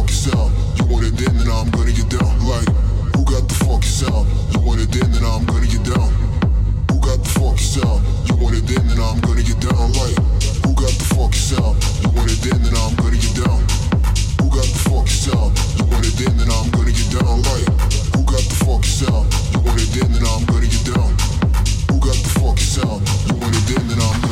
fuck sound? You want it then, then I'm gonna get down. Like, who got the fuck sound? You want it then, then I'm gonna get down. Who got the fuck sound? You want it then, then I'm gonna get down. Like, who got the fuck sound? You want it then, then I'm gonna get down. Who got the fuck sound? You want it then, then I'm gonna get down. Like, who got the fuck sound? You want it then, then I'm gonna get down. Who got the funky sound? You want it in, then I'm gonna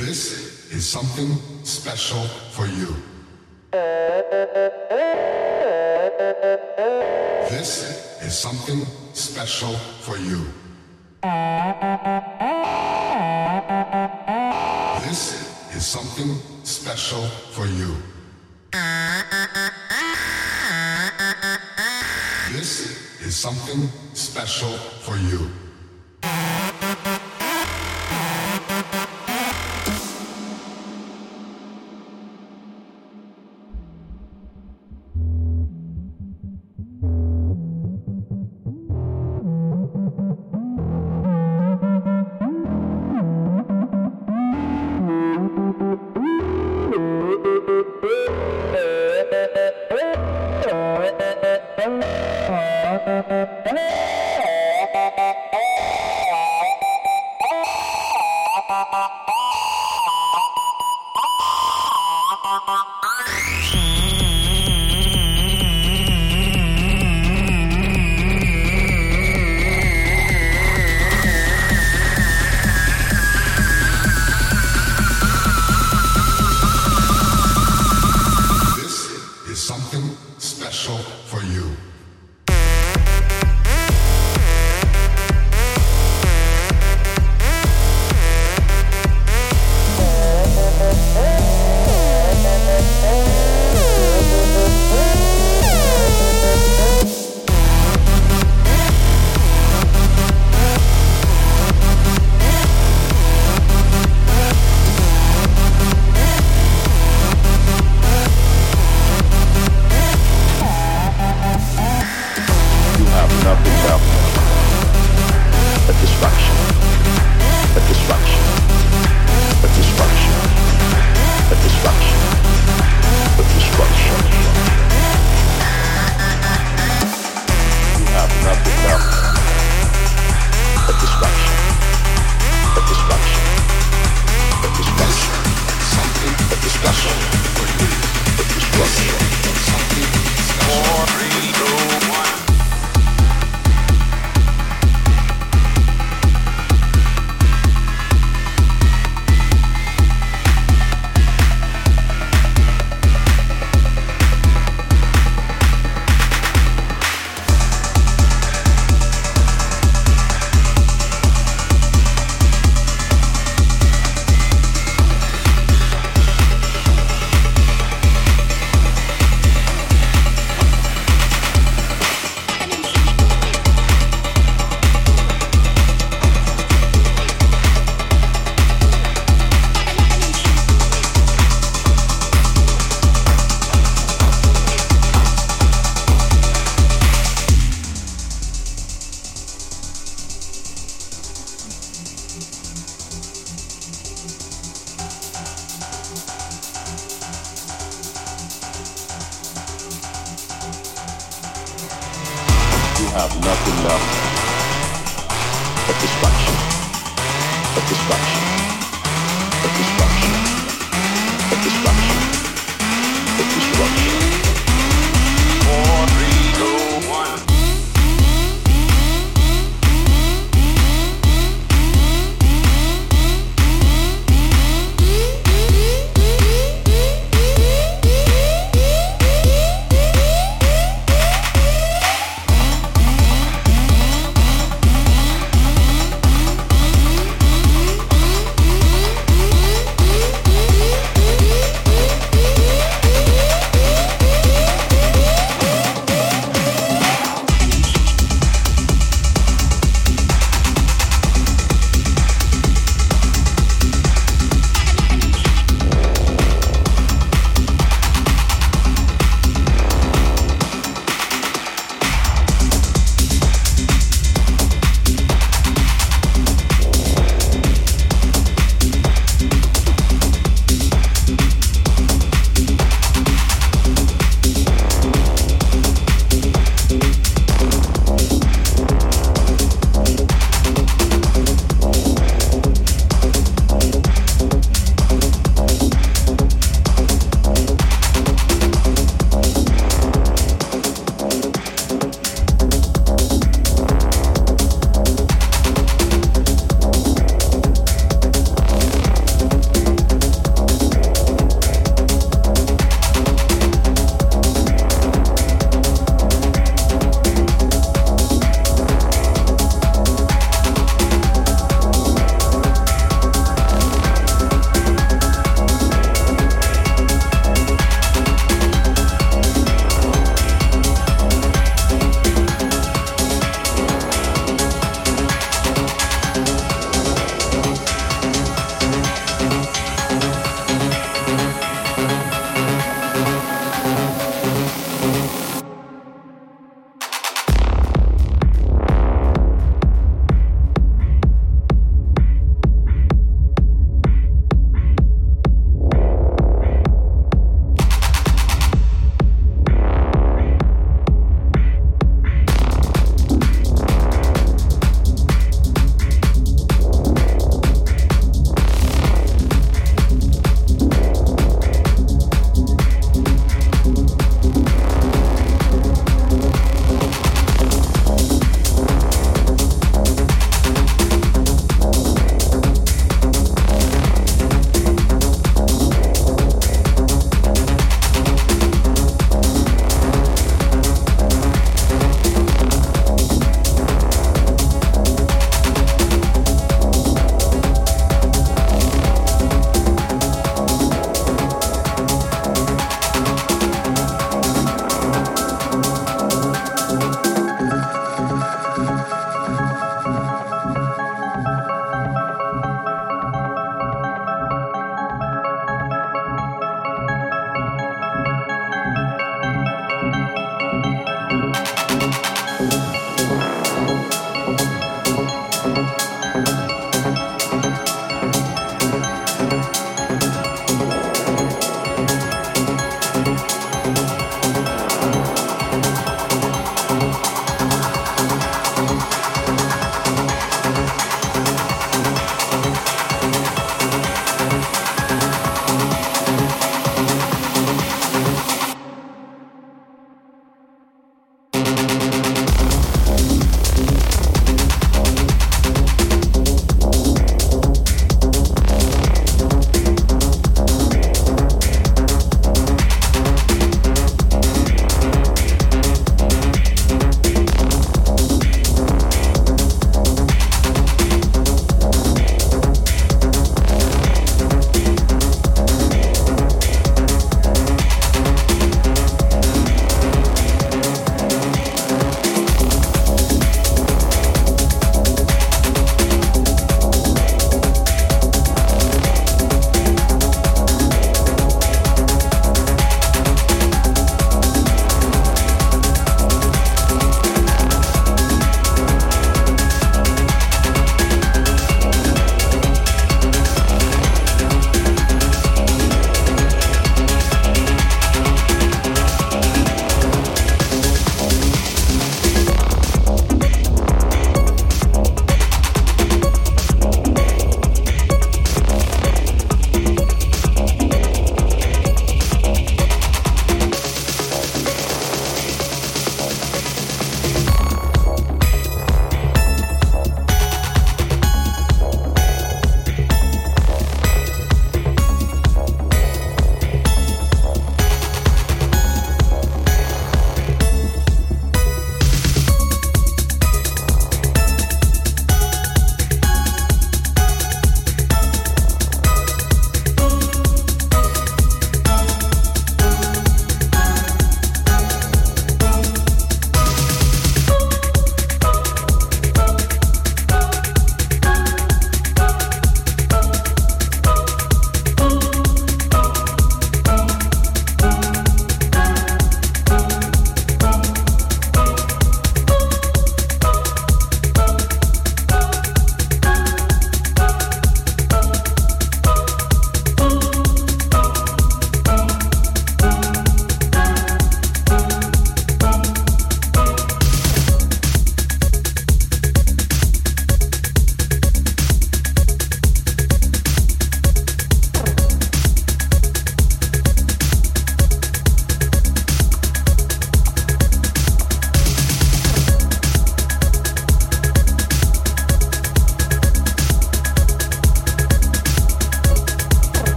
This is something special for you. This is something special for you. This is something special for you. This is something special for you. Left but destruction, but destruction, but destruction,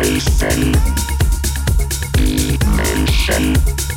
Menschen, die Menschen.